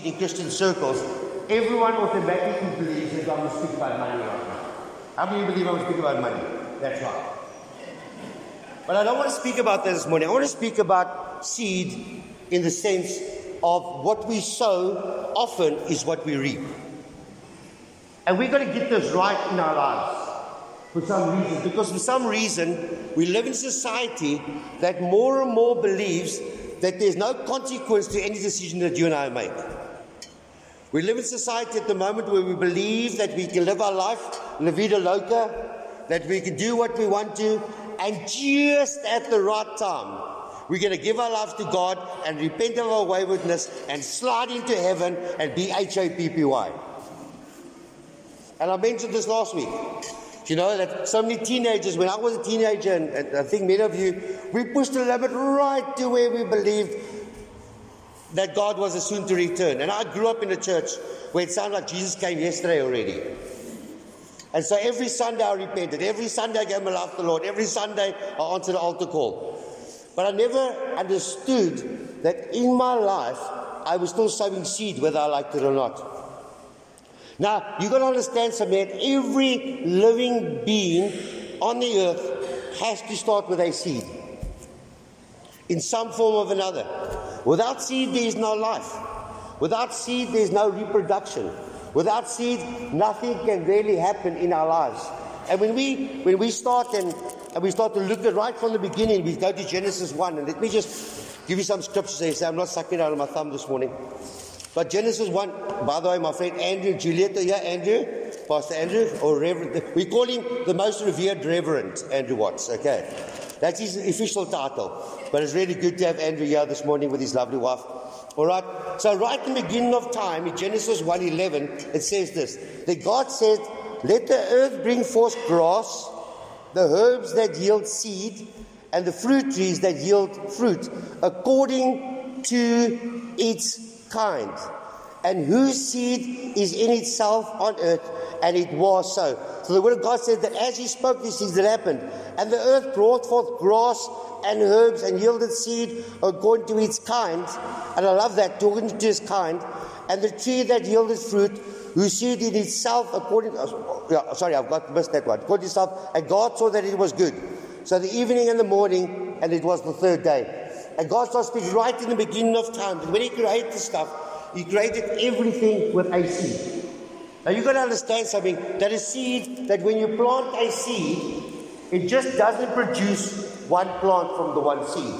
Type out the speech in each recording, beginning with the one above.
in Christian circles, everyone automatically believes that I'm going to speak about money right now. How many believe I'm going to speak about money? That's right. But I don't want to speak about that this morning. I want to speak about seed in the sense of what we sow often is what we reap. And we've got to get this right in our lives for some reason. Because for some reason, we live in a society that more and more believes that there's no consequence to any decision that you and I make. We live in society at the moment where we believe that we can live our life, la vida loca, that we can do what we want to, and just at the right time, we're going to give our lives to God and repent of our waywardness and slide into heaven and be H A P P Y. And I mentioned this last week. You know, that so many teenagers, when I was a teenager, and, and I think many of you, we pushed the limit right to where we believed that God was soon to return. And I grew up in a church where it sounded like Jesus came yesterday already. And so every Sunday I repented. Every Sunday I gave my life to the Lord. Every Sunday I answered the altar call. But I never understood that in my life I was still sowing seed whether I liked it or not. Now, you've got to understand something that every living being on the earth has to start with a seed in some form or another. Without seed, there is no life. Without seed, there is no reproduction. Without seed, nothing can really happen in our lives. And when we when we start and, and we start to look at right from the beginning, we go to Genesis 1, and let me just give you some scriptures say I'm not sucking out of my thumb this morning. But Genesis 1, by the way, my friend Andrew Juliet, yeah, Andrew, Pastor Andrew, or Reverend, we call him the most revered Reverend, Andrew Watts, okay? That's his official title. But it's really good to have Andrew here this morning with his lovely wife. All right. So right in the beginning of time, in Genesis 1.11, it says this. That God said, let the earth bring forth grass, the herbs that yield seed, and the fruit trees that yield fruit, according to its kind. And whose seed is in itself on earth, and it was so. So the word of God said that as he spoke these things, that happened. And the earth brought forth grass and herbs and yielded seed according to its kind. And I love that, according to its kind. And the tree that yielded fruit, whose seed in itself according to, yeah, sorry, I've got missed that one. According to itself, and God saw that it was good. So the evening and the morning, and it was the third day. And God starts speaking right in the beginning of time. When He created the stuff, He created everything with a seed. Now you've got to understand something that a seed, that when you plant a seed, it just doesn't produce one plant from the one seed.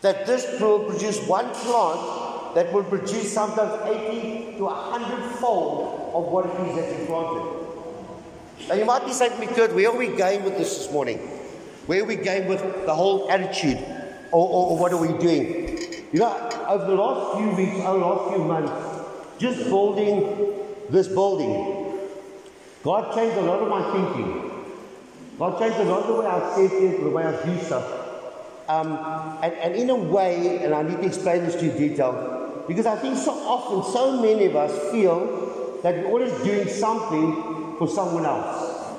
That this will produce one plant that will produce sometimes 80 to 100 fold of what it is that you planted. Now you might be saying to me, Kurt, where are we going with this this morning? Where are we going with the whole attitude? Or, or, or what are we doing? You know, over the last few weeks, over the last few months, just building this building, God changed a lot of my thinking. God changed a lot of the way I say things, the way I do stuff. Um, and, and in a way, and I need to explain this to you in detail, because I think so often, so many of us feel that we're always doing something for someone else.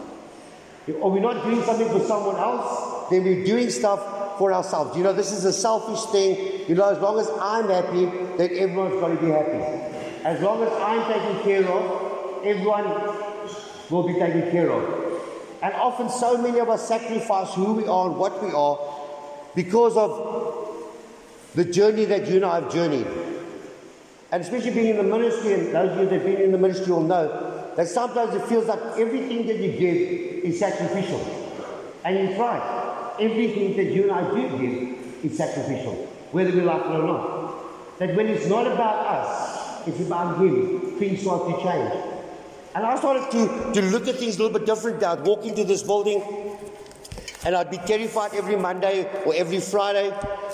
Or we're not doing something for someone else, then we're doing stuff for ourselves. You know, this is a selfish thing. You know, as long as I'm happy, then everyone's going to be happy. As long as I'm taken care of, everyone will be taken care of. And often, so many of us sacrifice who we are and what we are because of the journey that you and I have journeyed. And especially being in the ministry, and those of you that have been in the ministry will know that sometimes it feels like everything that you give is sacrificial. And you fact, everything that you and I do give is sacrificial, whether we like it or not. That when it's not about us, it's about Him, things start to change. And I started to, to look at things a little bit different. I'd walk into this building and I'd be terrified every Monday or every Friday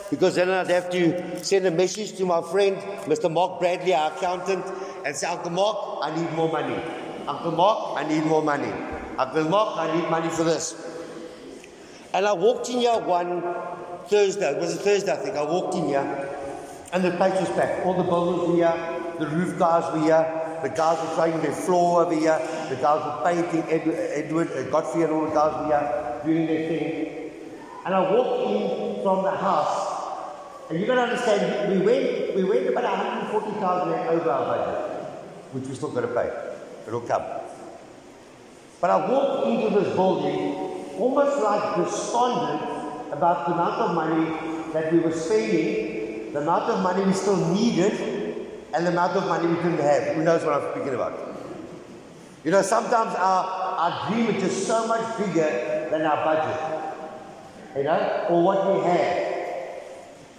because then I'd have to send a message to my friend, Mr. Mark Bradley, our accountant, and say, Uncle Mark, I need more money. Uncle Mark, I need more money. Uncle Mark, I need money for this. And I walked in here one Thursday, it was a Thursday, I think. I walked in here and the place was packed. All the builders were here, the roof guys were here, the guys were trying their floor over here. The guys were painting. Edward, Edward uh, Godfrey and all the guys were here doing their thing. And I walked in from the house And you've got to understand, we went, we went about 140,000 over our budget, which we still got to pay. It'll come. But I walked into this building almost like despondent about the amount of money that we were spending, the amount of money we still needed, and the amount of money we didn't have. Who knows what I'm speaking about? You know, sometimes our, our dream is just so much bigger than our budget. You know, or what we have.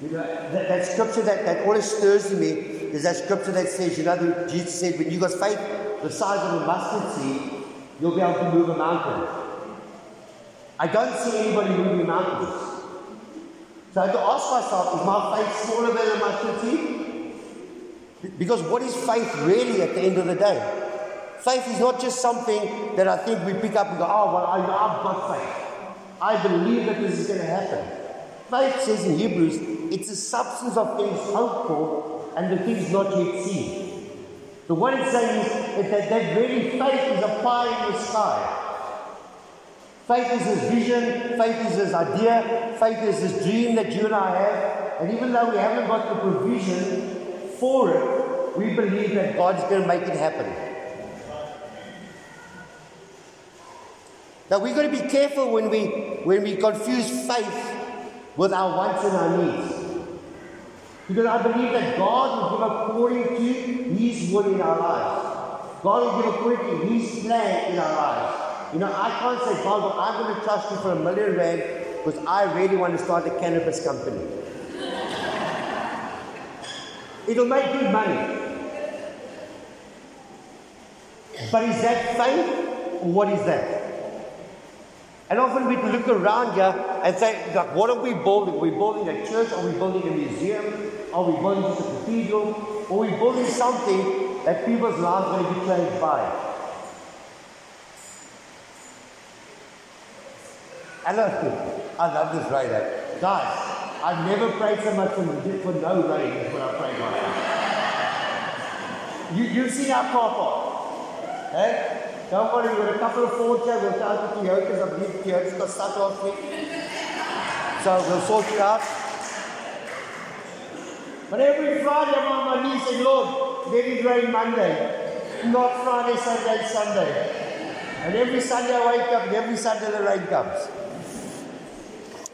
You know, that, that scripture that, that always stirs me is that scripture that says, you know, Jesus said, when you got faith the size of a mustard seed, you'll be able to move a mountain. I don't see anybody moving mountains. So I have to ask myself, is my faith smaller than a mustard seed? Because what is faith really at the end of the day? Faith is not just something that I think we pick up and go, oh, well, I, I've got faith. I believe that this is going to happen. Faith says in Hebrews, it's the substance of things hoped for and the things not yet seen. So what it's saying is that that very faith is a pie in the sky. Faith is his vision, faith is his idea, faith is his dream that you and I have. And even though we haven't got the provision for it, we believe that God is going to make it happen. Now we've got to be careful when we when we confuse faith with our wants and our needs. Because I believe that God will give according to His will in our lives. God will give according to His plan in our lives. You know, I can't say, God, well, I'm going to trust you for a million rand because I really want to start a cannabis company. It'll make good money. But is that faith or what is that? And often we look around here and say, like, what are we building? Are we building a church? Are we building a museum? Are we building just a cathedral? Are we building something that people's lives are going to be changed by? I love I love this right Guys, I've never prayed so much for, for no rain as when I prayed right now. You, you've seen our car park. Don't worry, we've got a couple of Fords here. We'll start with Toyotas. I believe Toyotas got stuck last week. So we'll sort it out. But every Friday I'm on my knees saying, Lord, let it rain Monday. Not Friday, Saturday, Sunday. And every Sunday I wake up and every Sunday the rain comes.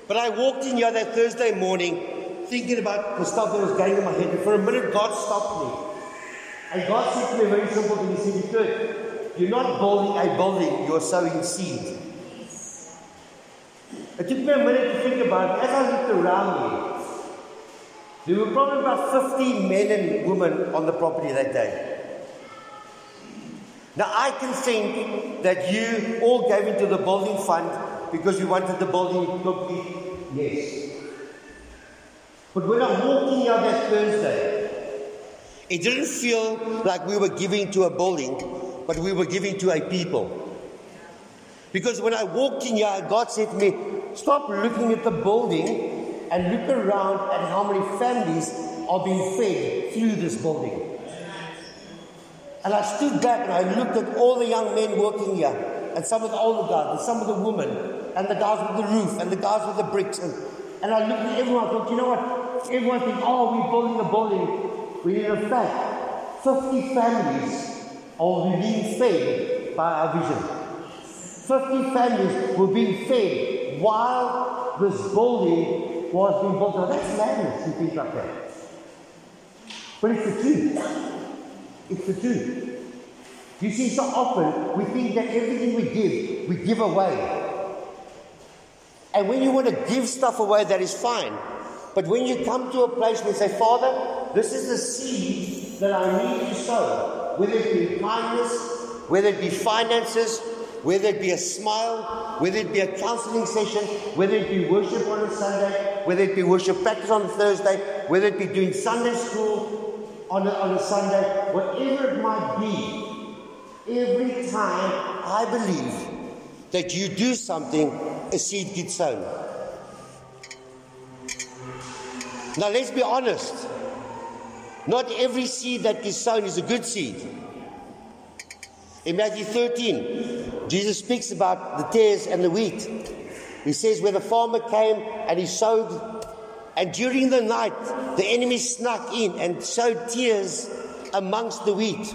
But I walked in here that Thursday morning thinking about the stuff that was going in my head. And for a minute, God stopped me. And God said to me a very simple thing. He said, "You good. You're not building a building, you're sowing seed. It took me a minute to think about it. As I looked around me, there were probably about 50 men and women on the property that day. Now I can think that you all gave into the building fund because you wanted the building complete. Yes. But when I walked in here that Thursday, it didn't feel like we were giving to a building but we were giving to a people. Because when I walked in here, God said to me, Stop looking at the building and look around at how many families are being fed through this building. And I stood back and I looked at all the young men working here, and some of the older guys, and some of the women, and the guys with the roof, and the guys with the bricks. And, and I looked at everyone, I thought, you know what? Everyone thinks, oh, we're building a building. We need a fact. 50 families oh, or we being fed by our vision. 50 families were being fed while this building was being built. Now that's madness, you think like that. But it's the truth. It's the truth. You see, so often we think that everything we give, we give away. And when you want to give stuff away, that is fine. But when you come to a place where you say, Father, this is the seed that I need to sow whether it be kindness, whether it be finances, whether it be a smile, whether it be a counseling session, whether it be worship on a Sunday, whether it be worship practice on a Thursday, whether it be doing Sunday school on a, on a Sunday, whatever it might be, every time I believe that you do something, a seed gets sown. Now let's be honest. Not every seed that is sown is a good seed. In Matthew 13, Jesus speaks about the tares and the wheat. He says, where the farmer came and he sowed And during the night, the enemy snuck in and sowed tares amongst the wheat.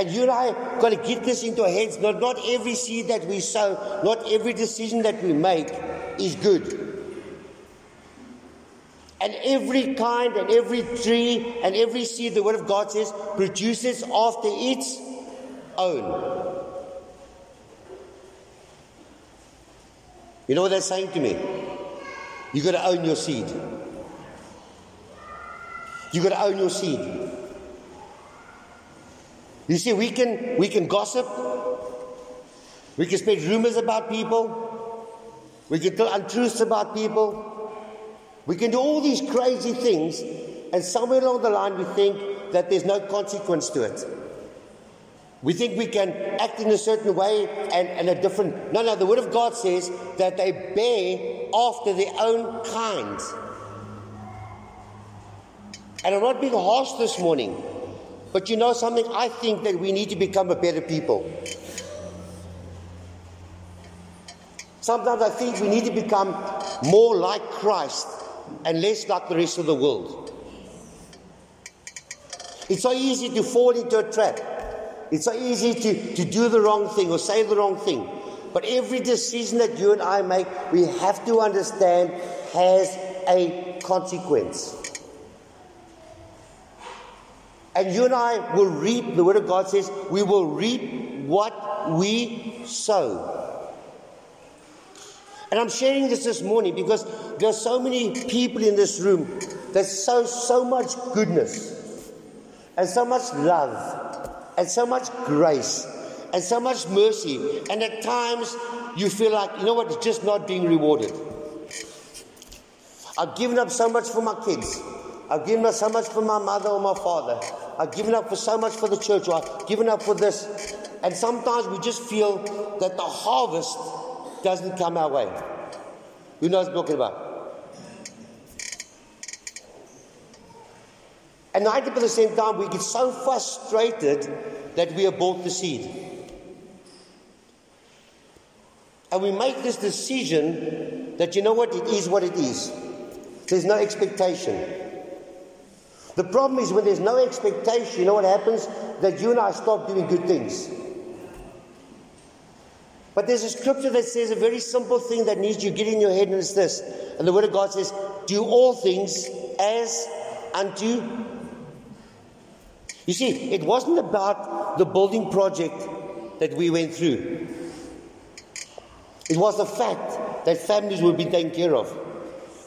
And you and I got to get this into our heads. Not, not every seed that we sow, not every decision that we make is good. And every kind and every tree and every seed, the Word of God says, produces after its own. You know what they're saying to me? You've got to own your seed. You've got to own your seed. You see, we can we can gossip. We can spread rumors about people. We can tell untruths about people. We can do all these crazy things, and somewhere along the line we think that there's no consequence to it. We think we can act in a certain way and, and a different. No, no, the Word of God says that they bear after their own kind. And I'm not being harsh this morning, but you know something? I think that we need to become a better people. Sometimes I think we need to become more like Christ and less like the rest of the world. It's so easy to fall into a trap. It's so easy to, to do the wrong thing or say the wrong thing. But every decision that you and I make, we have to understand has a consequence. And you and I will reap, the Word of God says, we will reap what we sow. And I'm sharing this this morning because there are so many people in this room that sow so much goodness and so much love and so much grace and so much mercy. And at times you feel like, you know what, it's just not being rewarded. I've given up so much for my kids. I've given up so much for my mother or my father. I've given up for so much for the church. Or I've given up for this. And sometimes we just feel that the harvest doesn't come our way. Who knows what I'm talking about? And 90% of the same time, we get so frustrated that we abort the seed. And we make this decision that, you know what, it is what it is. There's no expectation. The problem is when there's no expectation, you know what happens? That you and I stop doing good things. But there's a scripture that says a very simple thing that needs you get in your head, and it's this. And the Word of God says, Do all things as unto. You see, it wasn't about the building project that we went through, it was the fact that families were being taken care of.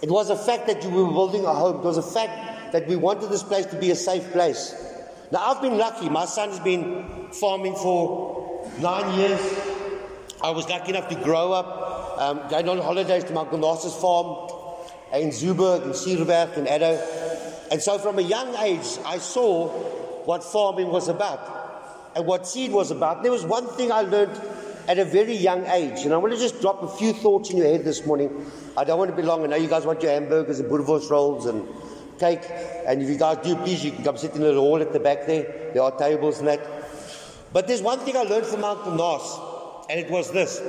It was a fact that you were building a home. It was a fact that we wanted this place to be a safe place. Now, I've been lucky. My son has been farming for nine years. I was lucky enough to grow up um, going on holidays to my Gonassus farm in Zuurberg, in Sierberg, in Addo. And so from a young age, I saw what farming was about and what seed was about. There was one thing I learned at a very young age, and I want to just drop a few thoughts in your head this morning. I don't want to be long. I know you guys want your hamburgers and boerewors rolls and cake. And if you guys do, please, you can come sit in the hall at the back there. There are tables and that. But there's one thing I learned from Uncle Nas and it was this.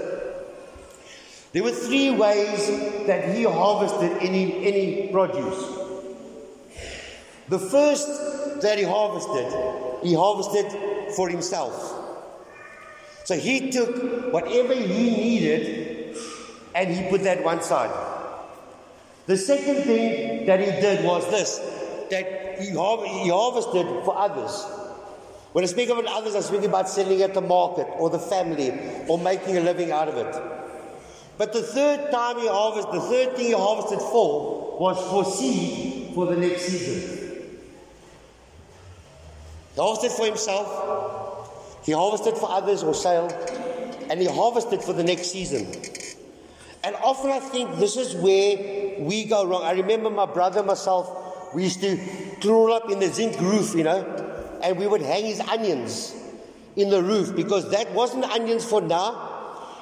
There were three ways that he harvested any, any produce. The first that he harvested, he harvested for himself. So he took whatever he needed and he put that one side. The second thing that he did was this that he, he harvested for others. When I speak about others, I speak about selling at the market or the family or making a living out of it. But the third time he harvested, the third thing he harvested for was for seed for the next season. He harvested for himself, he harvested for others or sale, and he harvested for the next season. And often I think this is where we go wrong. I remember my brother myself, we used to crawl up in the zinc roof, you know, and we would hang his onions in the roof because that wasn't onions for now.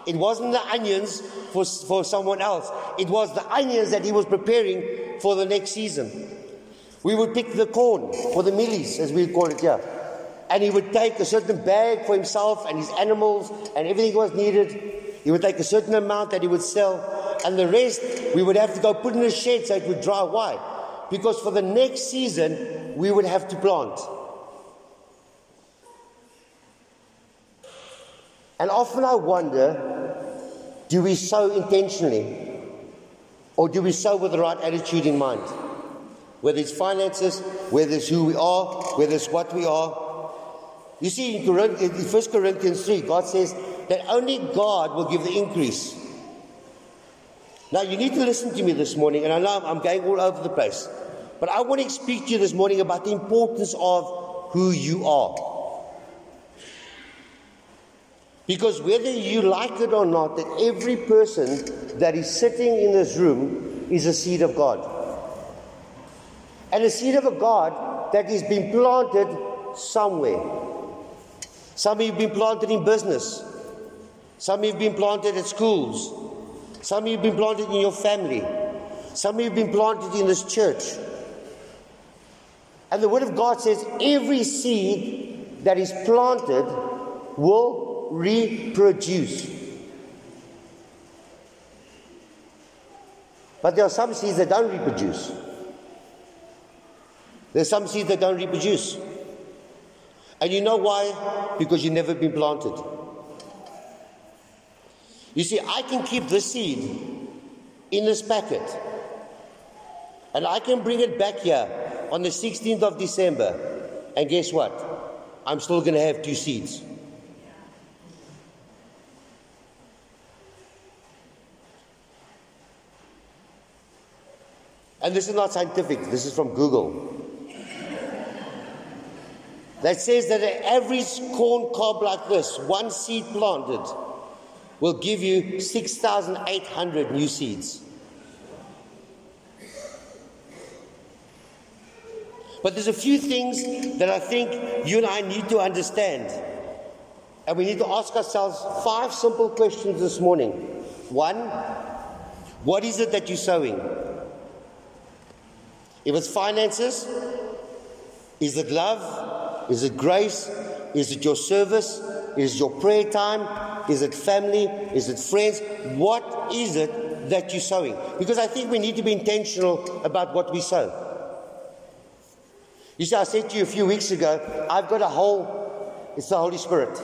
It wasn't the onions for, for someone else. It was the onions that he was preparing for the next season. We would pick the corn for the mielies, as we call it here. And he would take a certain bag for himself and his animals and everything was needed. He would take a certain amount that he would sell. And the rest we would have to go put in a shed so it would dry. Why? Because for the next season, we would have to plant. And often I wonder do we sow intentionally? Or do we sow with the right attitude in mind? Whether it's finances, whether it's who we are, whether it's what we are. You see, in 1 Corinthians 3, God says that only God will give the increase. Now, you need to listen to me this morning, and I know I'm going all over the place, but I want to speak to you this morning about the importance of who you are. Because whether you like it or not, that every person that is sitting in this room is a seed of God. And a seed of a God that is being planted somewhere. Some have been planted in business. Some have been planted at schools. Some of you have been planted in your family. Some of you have been planted in this church. And the Word of God says every seed that is planted will reproduce. But there are some seeds that don't reproduce. There's some seeds that don't reproduce. And you know why? Because you've never been planted. You see, I can keep the seed in this packet. And I can bring it back here on the 16th of December. And guess what? I'm still going to have two seeds. And this is not scientific, this is from Google. That says that average corn cob like this, one seed planted, will give you 6,800 new seeds. But there's a few things that I think you and I need to understand. And we need to ask ourselves five simple questions this morning. One, what is it that you're sowing? If it's finances, is it love? Is it grace? Is it your service? Is it your prayer time? Is it family? Is it friends? What is it that you're sowing? Because I think we need to be intentional about what we sow. You see, I said to you a few weeks ago, I've got a whole, it's the Holy Spirit.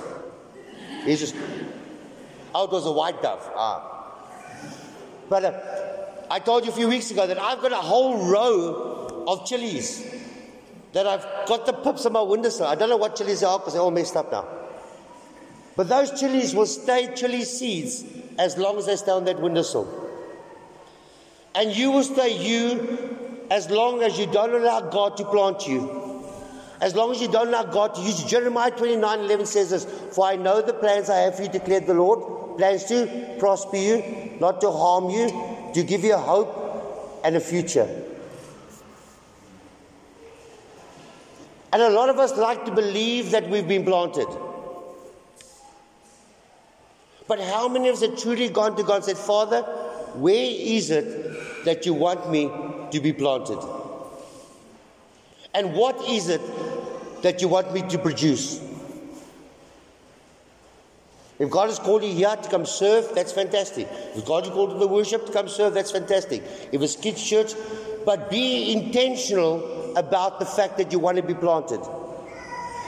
He's just, oh, it was a white dove. Ah. But uh, I told you a few weeks ago that I've got a whole row of chilies that I've got the pips on my windowsill. I don't know what chilies are because they're all messed up now. But those chilies will stay chili seeds as long as they stay on that windowsill. And you will stay you as long as you don't allow God to plant you. As long as you don't allow God to use you. Jeremiah 29 11 says this For I know the plans I have for you, declared the Lord. Plans to prosper you, not to harm you, to give you a hope and a future. And a lot of us like to believe that we've been planted. But how many of us have truly gone to God and said, Father, where is it that you want me to be planted? And what is it that you want me to produce? If God has called you here to come serve, that's fantastic. If God has called you to the worship to come serve, that's fantastic. If it's kids' church, but be intentional about the fact that you want to be planted.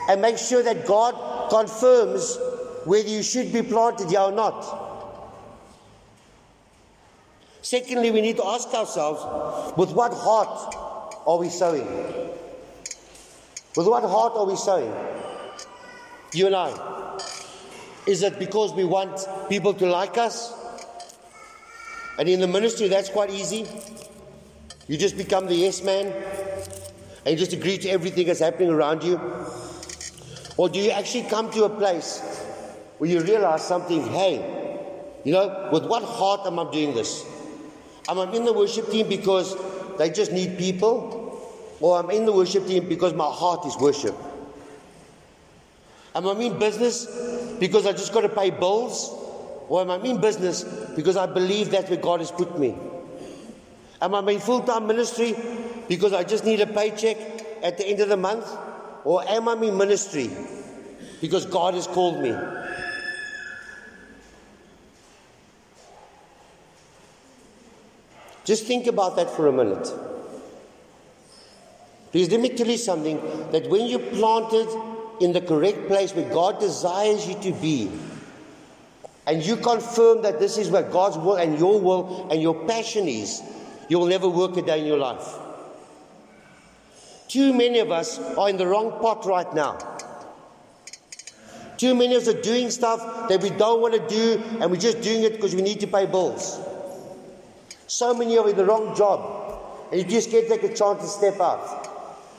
And make sure that God confirms whether you should be planted here or not. Secondly, we need to ask ourselves with what heart are we sowing? With what heart are we sowing? You and I. Is it because we want people to like us? And in the ministry, that's quite easy. You just become the yes man and you just agree to everything that's happening around you. Or do you actually come to a place where you realize something, hey, you know, with what heart am I doing this? Am I in the worship team because they just need people? Or am I'm in the worship team because my heart is worship? Am I in business because I just got to pay bills? Or am I in business because I believe that's where God has put me? Am I in full time ministry because I just need a paycheck at the end of the month? Or am I in ministry because God has called me? Just think about that for a minute. Please let me tell you something that when you're planted in the correct place where God desires you to be, and you confirm that this is where God's will and your will and your passion is, you will never work a day in your life. Too many of us are in the wrong pot right now. Too many of us are doing stuff that we don't want to do, and we're just doing it because we need to pay bills. So many of you in the wrong job, and you just can't take a chance to step out.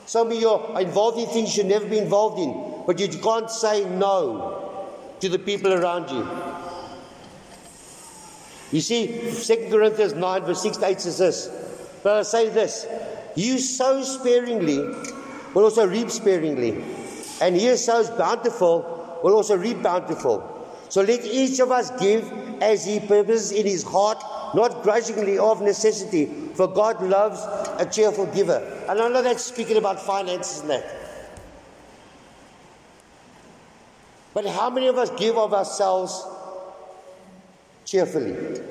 Some of you are involved in things you should never be involved in, but you can't say no to the people around you. You see, 2 Corinthians 9, verse 6 to 8 says this. But I say this you sow sparingly will also reap sparingly, and he who sows bountiful will also reap bountiful. So let each of us give as he purposes in his heart, not grudgingly or of necessity, for God loves a cheerful giver. And I know that's speaking about finances and that. But how many of us give of ourselves cheerfully?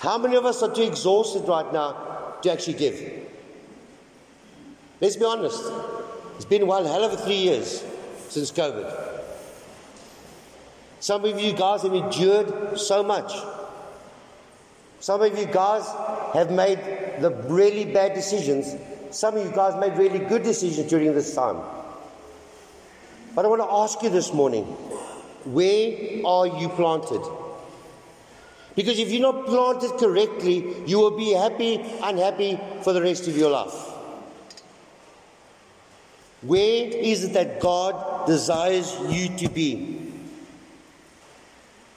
How many of us are too exhausted right now to actually give? Let's be honest. It's been one hell of a three years since COVID. Some of you guys have endured so much. Some of you guys have made the really bad decisions. Some of you guys made really good decisions during this time. But I want to ask you this morning where are you planted? Because if you're not planted correctly, you will be happy, unhappy for the rest of your life. Where is it that God desires you to be?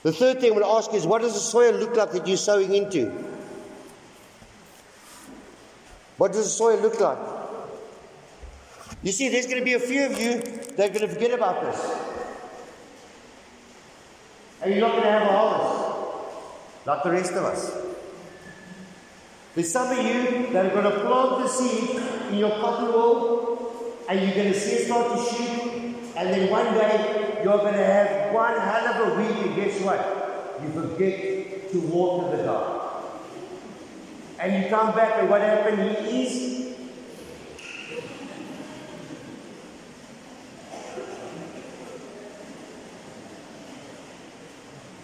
The third thing I'm going to ask is what does the soil look like that you're sowing into? What does the soil look like? You see, there's going to be a few of you that are going to forget about this. And you're not going to have a harvest like the rest of us. There's some of you that are going to plant the seed in your cotton wool and you're going to see it start to shoot and then one day you're going to have one hell of a week, and guess what? You forget to water the garden. And you come back, and what happened? He is.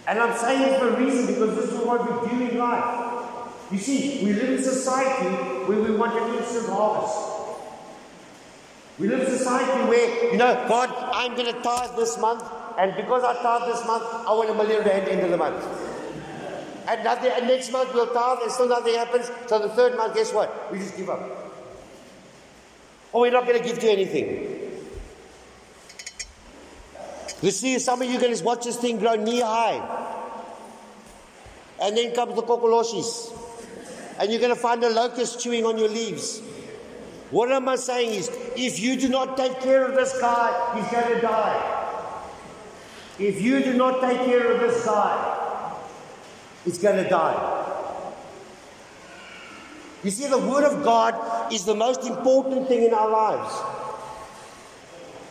And I'm saying it for a reason because this is what we do in life. You see, we live in society where we want an instant harvest. We live in a society where, you know, God, I'm going to tithe this month, and because I tithe this month, I want a million rand end of the month. And, nothing, and next month we'll tithe, and still nothing happens. So the third month, guess what? We just give up. Or we're not going to give to anything. You see, some of you to watch this thing grow knee high. And then comes the tokoloshes. And you're going to find a locust chewing on your leaves. What am I saying is, if you do not take care of this guy, he's going to die. If you do not take care of this guy, he's going to die. You see, the Word of God is the most important thing in our lives.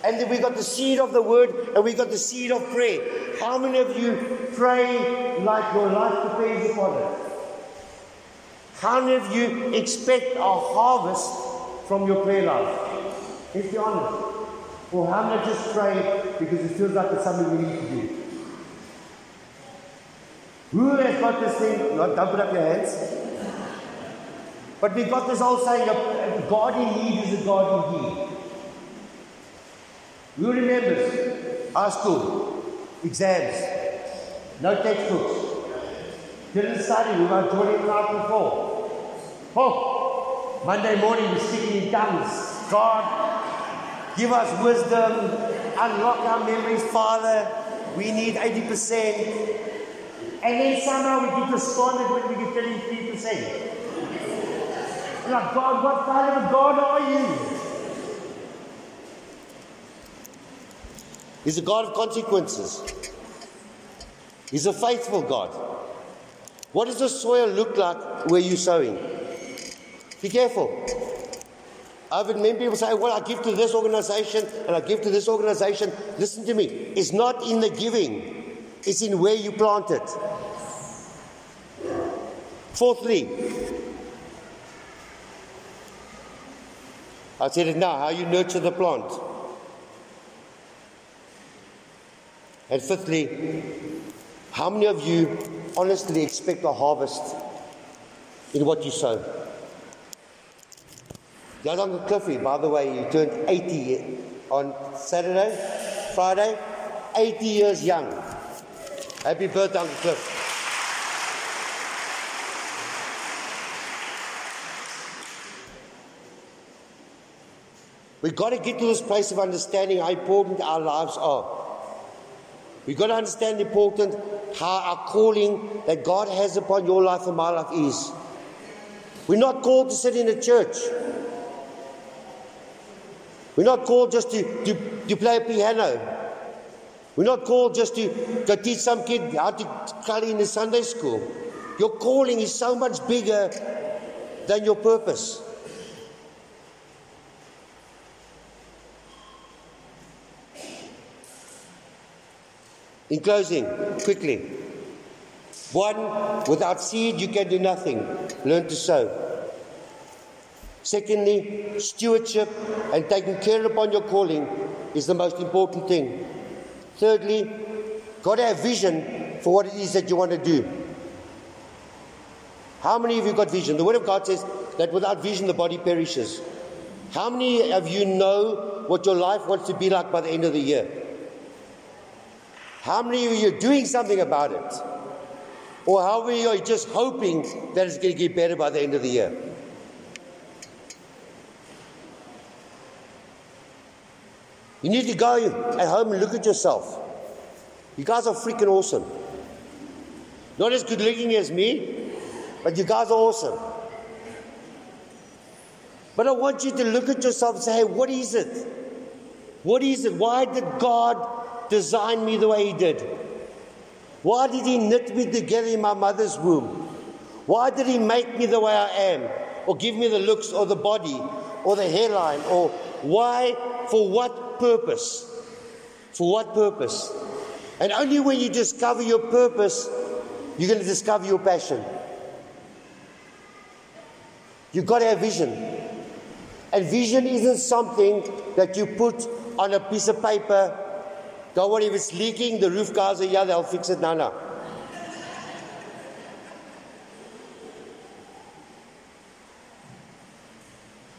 And then we got the seed of the Word and we got the seed of prayer. How many of you pray like your life depends upon it? How many of you expect a harvest from your prayer life? Let's be honest. Or how many just pray because it feels like it's something we need to do? Who has got this thing? Not don't put up your hands. But we've got this whole saying of God in need is a God in need. Who remembers our school? Exams. No textbooks. Didn't study. We were night before. Oh, Monday morning we're speaking in tongues. God, give us wisdom, unlock our memories, Father. We need 80%. And then somehow we get despondent when we get 33%. Like, God, what kind of a God are you? He's a God of consequences. He's a faithful God. What does the soil look like where you're sowing? Be careful. I've had many people say, Well, I give to this organization and I give to this organization. Listen to me. It's not in the giving, it's in where you plant it. Fourthly, I said it now, how you nurture the plant. And fifthly, how many of you honestly expect a harvest in what you sow? Uncle Cliffy, by the way, you turned 80 on Saturday, Friday, 80 years young. Happy birthday, Uncle Cliff. We've got to get to this place of understanding how important our lives are. We've got to understand the important how our calling that God has upon your life and my life is. We're not called to sit in a church. We're not called just to, to, to play a piano. We're not called just to go teach some kid how to colour in the Sunday school. Your calling is so much bigger than your purpose. In closing, quickly. One, without seed, you can do nothing. Learn to sow. Secondly, stewardship and taking care upon your calling is the most important thing. Thirdly, got to have vision for what it is that you want to do. How many of you got vision? The Word of God says that without vision the body perishes. How many of you know what your life wants to be like by the end of the year? How many of you are doing something about it? Or how many are you just hoping that it's going to get better by the end of the year? You need to go at home and look at yourself. You guys are freaking awesome. Not as good looking as me, but you guys are awesome. But I want you to look at yourself and say, hey, what is it? What is it? Why did God design me the way He did? Why did He knit me together in my mother's womb? Why did He make me the way I am? Or give me the looks or the body or the hairline? Or why? For what purpose? For what purpose? And only when you discover your purpose, you're going to discover your passion. You've got to have vision. And vision isn't something that you put on a piece of paper don't worry, if it's leaking, the roof guys are here, they'll fix it now, now.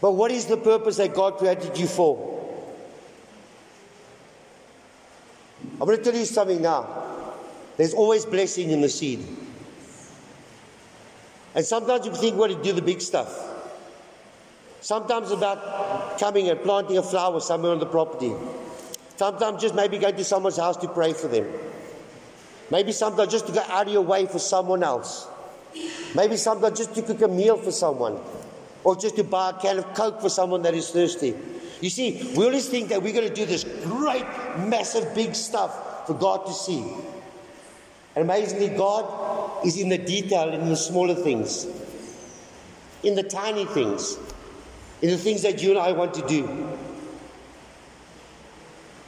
But what is the purpose that God created you for? I'm going to tell you something now. There's always blessing in the seed. And sometimes you think, well, you do the big stuff. Sometimes about coming and planting a flower somewhere on the property. Sometimes just maybe going to someone's house to pray for them. Maybe sometimes just to go out of your way for someone else. Maybe sometimes just to cook a meal for someone. Or just to buy a can of Coke for someone that is thirsty. You see, we always think that we're going to do this great, massive, big stuff for God to see. And amazingly, God is in the detail, in the smaller things, in the tiny things, in the things that you and I want to do.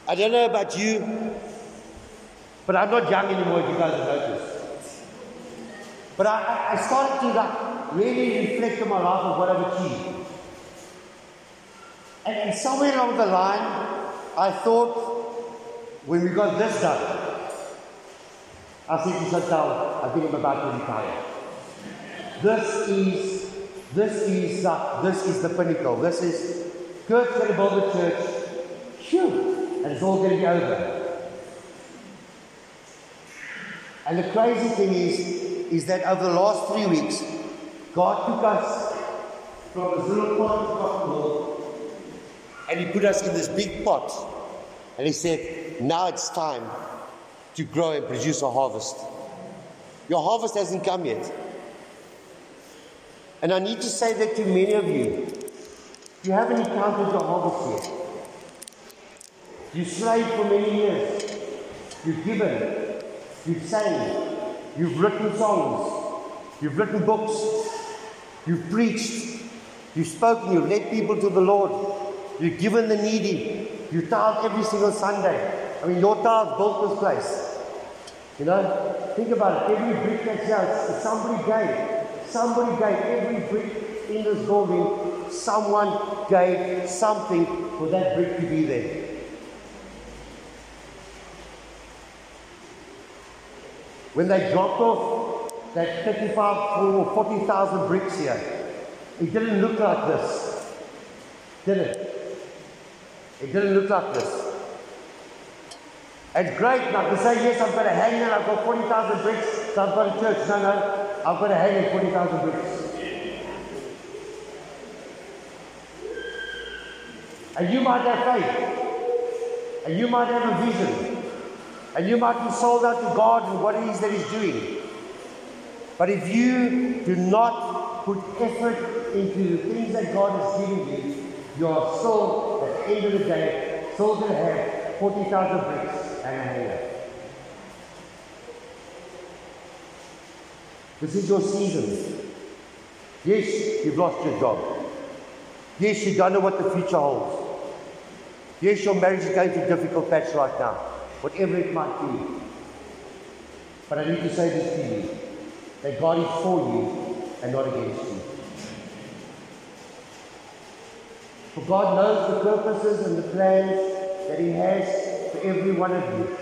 I don't know about you, but I'm not young anymore, if you guys have noticed. But I, I started to like really reflect on my life of what I've achieved. And, and somewhere along the line, I thought, when we got this done, I said to Chantal, I think I'm about to retire. This is, this is, uh, this is the pinnacle. This is, Kurt's going to build a church. Phew and it's all going to be over. And the crazy thing is, is that over the last three weeks, God took us from little pot of cotton and He put us in this big pot. And He said, now it's time to grow and produce a harvest. Your harvest hasn't come yet. And I need to say that to many of you. You haven't encountered your harvest yet. You slaved for many years. You've given. You've sang. You've written songs. You've written books. You've preached. You've spoken. You've led people to the Lord. You've given the needy. You tithe every single Sunday. I mean, your tithe built this place. You know, think about it. Every brick that's here, somebody gave. somebody gave every brick in this building, someone gave something for that brick to be there. When they dropped off that 35 or 40,000 bricks here, it didn't look like this, did it? It didn't look like this. It's great now to say, yes, I've got a hangar, I've got 40,000 bricks, so I've got a church. No, no, I've got a hangar, 40,000 bricks. And you might have faith. And you might have a vision. And you might be sold out to God and what it is that He's doing. But if you do not put effort into the things that God is given you, you are still, end of the day, still going to have 40,000 bricks and a hangar. This is your season. Yes, you've lost your job. Yes, you don't know what the future holds. Yes, your marriage is going through a difficult patch right now, whatever it might be. But I need to say this to you that God is for you and not against you. For God knows the purposes and the plans that He has for every one of you.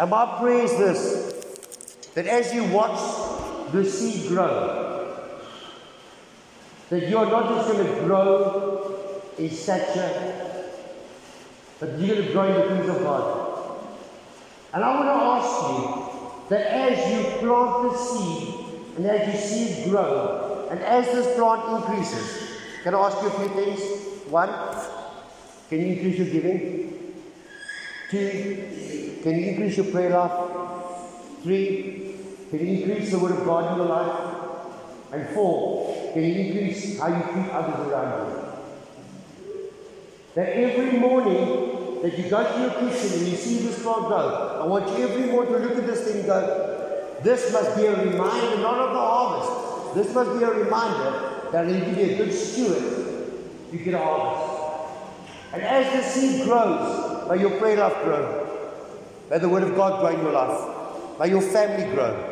And my prayer is this that as you watch the seed grow, that you are not just going to grow in stature, but you're going to grow in the things of God. And I want to ask you that as you plant the seed and as you see it grow, and as this plant increases, can I ask you a few things? One, can you increase your giving? Two, can you increase your prayer life? Three, can you increase the word of God in your life? And four, can you increase how you treat others around you? That every morning that you go to your kitchen and you see this plant grow, I want you every morning to look at this thing and go, this must be a reminder not of the harvest. This must be a reminder that I need to be a good steward you get a harvest. And as the seed grows, may your prayer life grow. May the word of God grow in your life. May your family grow.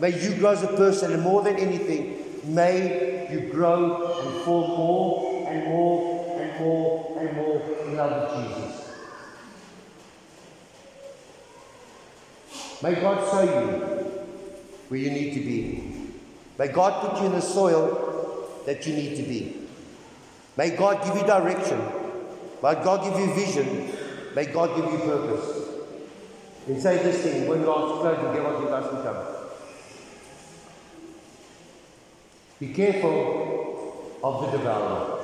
May you grow as a person, and more than anything, may you grow and fall more and more and more and more in love with Jesus. May God show you where you need to be. May God put you in the soil that you need to be. May God give you direction. May God give you vision. May God give you purpose. And say this thing when God's close and get what you guys can come. Be careful of the devourer.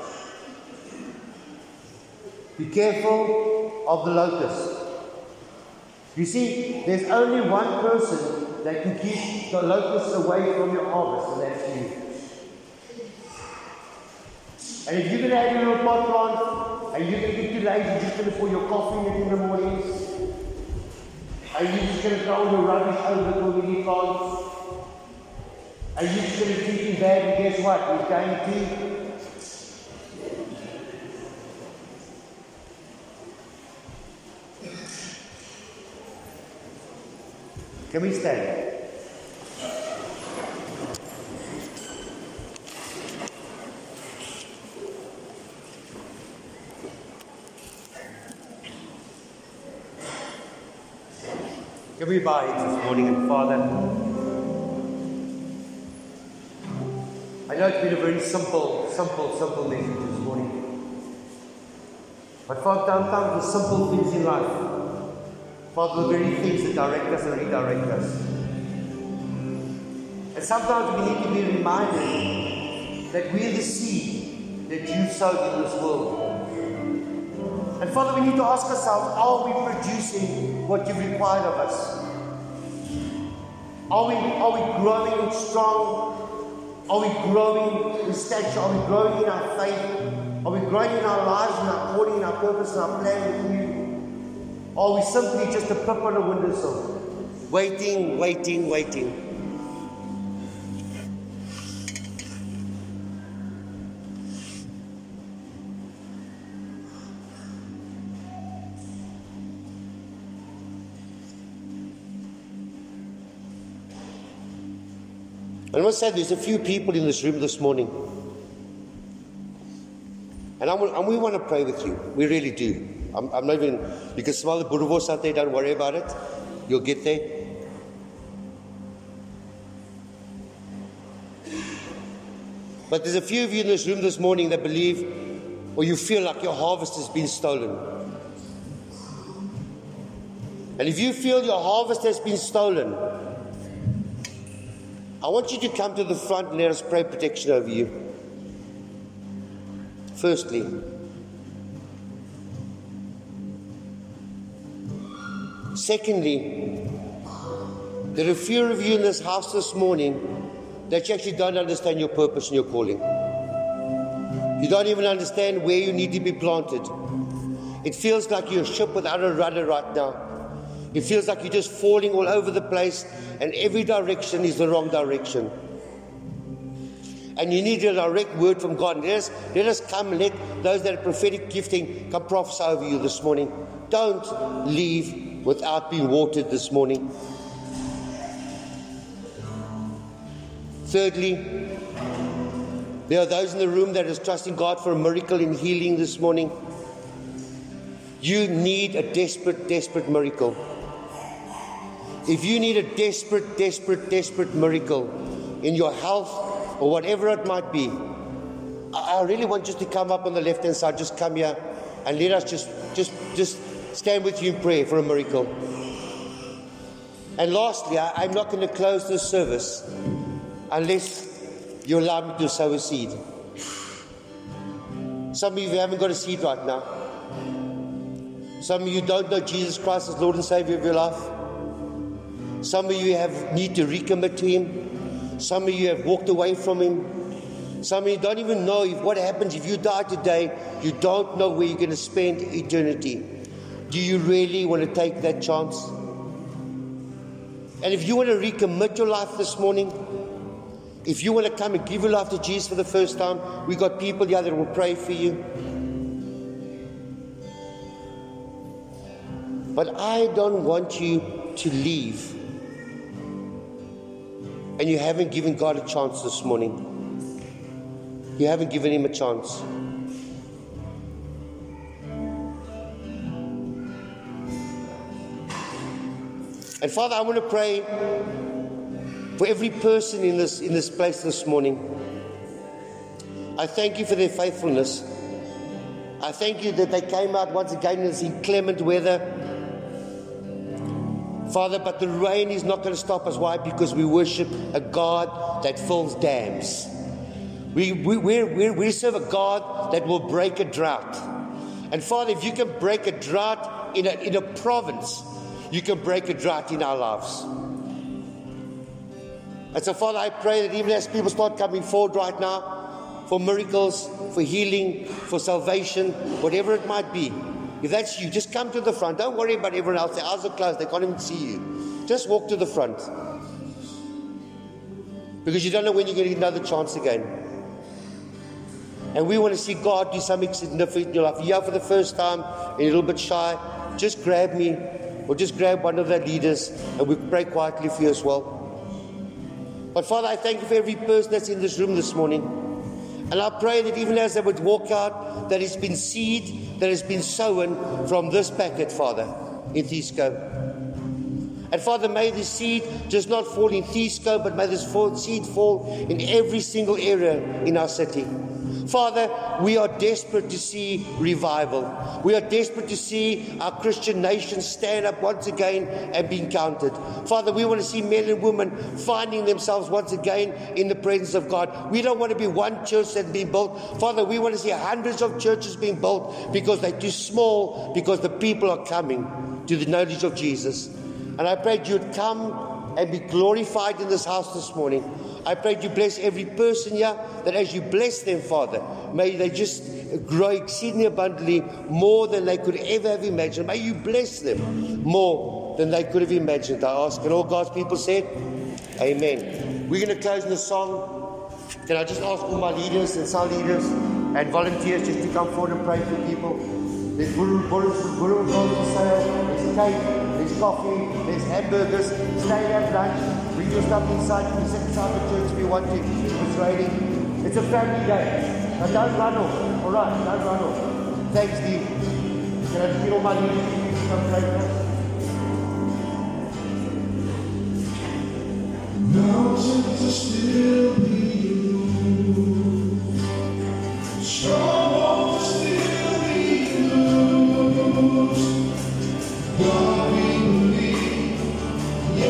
Be careful of the locust. You see, there's only one person that can keep the locusts away from your harvest, and that's you. And if you're going to have your pot plant, and you're going to get too lazy just going to pour your coffee in the mornings, and you're just going to throw your rubbish over to the plants, and you're just going to treat him bad, and guess what? He's going to Can we stand? Bow this morning and Father? I know it's been a very simple, simple, simple message this morning. But Father, sometimes the simple things in life Father, the very things that direct us and redirect us. And sometimes we need to be reminded that we're the seed that you sowed in this world. And Father, we need to ask ourselves are we producing what you've required of us? Are we, are we growing strong? Are we growing in stature? Are we growing in our faith? Are we growing in our lives, and our calling, in our purpose, and our plan with you? Or we simply just a pip on a windowsill, waiting, waiting, waiting. I must say, there's a few people in this room this morning. And, and we want to pray with you. We really do. I'm, I'm not even, you can smell the boerewors out there, don't worry about it. You'll get there. But there's a few of you in this room this morning that believe or you feel like your harvest has been stolen. And if you feel your harvest has been stolen, I want you to come to the front and let us pray protection over you. Firstly, secondly, there are a few of you in this house this morning that you actually don't understand your purpose and your calling. You don't even understand where you need to be planted. It feels like you're a ship without a rudder right now. It feels like you're just falling all over the place, and every direction is the wrong direction. And you need a direct word from God. Let us, let us come, let those that are prophetic gifting come prophesy over you this morning. Don't leave without being watered this morning. Thirdly, there are those in the room that is trusting God for a miracle in healing this morning. You need a desperate, desperate miracle. If you need a desperate, desperate, desperate miracle in your health or whatever it might be, I really want you to come up on the left hand side. Just come here and let us just, just, just stand with you in prayer for a miracle. And lastly, I, am not going to close this service unless you allow me to sow a seed. Some of you haven't got a seed right now. Some of you don't know Jesus Christ as Lord and Savior of your life. Some of you have need to recommit to Him. Some of you have walked away from Him. Some of you don't even know if what happens if you die today. You don't know where you're going to spend eternity. Do you really want to take that chance? And if you want to recommit your life this morning, if you want to come and give your life to Jesus for the first time, we got people here that will pray for you. But I don't want you to leave and you haven't given God a chance this morning. You haven't given Him a chance. And Father, I want to pray for every person in this, in this place this morning. I thank you for their faithfulness. I thank you that they came out once again in this inclement weather Father, but the rain is not going to stop us. Why? Because we worship a God that fills dams. We, we, we, we serve a God that will break a drought. And Father, if you can break a drought in a, in a province, you can break a drought in our lives. And so, Father, I pray that even as people start coming forward right now for miracles, for healing, for salvation, whatever it might be, if that's you, just come to the front. Don't worry about everyone else. Their eyes are closed. They can't even see you. Just walk to the front. Because you don't know when you're going to get another chance again. And we want to see God do something significant in your life. You're for the first time and you're a little bit shy. Just grab me or just grab one of the leaders and we pray quietly for you as well. But Father, I thank you for every person that's in this room this morning. And I pray that even as they would walk out, that it's been seed that has been sown from this packet, Father, in Theesco. And Father, may the seed just not fall in Theesco, but may this seed fall in every single area in our city. Father, we are desperate to see revival. We are desperate to see our Christian nation stand up once again and be counted. Father, we want to see men and women finding themselves once again in the presence of God. We don't want to be one church that's being built. Father, we want to see hundreds of churches being built because they're too small, because the people are coming to the knowledge of Jesus. And I pray you'd come and be glorified in this house this morning. I pray you bless every person here, that as you bless them, Father, may they just grow exceedingly abundantly more than they could ever have imagined. May you bless them more than they could have imagined. I ask, and all God's people said, Amen. We're going to close in a song. Can I just ask all my leaders and sound leaders and volunteers just to come forward and pray for people? There's brew, brews, brew goes for sale. There's cake. There's coffee. There's hamburgers. Stay and have lunch. Bring your stuff inside. You can sit inside the church if you want to. It's raining. It's a family day. Now don't run off. All right, don't run off. Thanks, Steve. Can I feel my leave? Come pray Mountains are still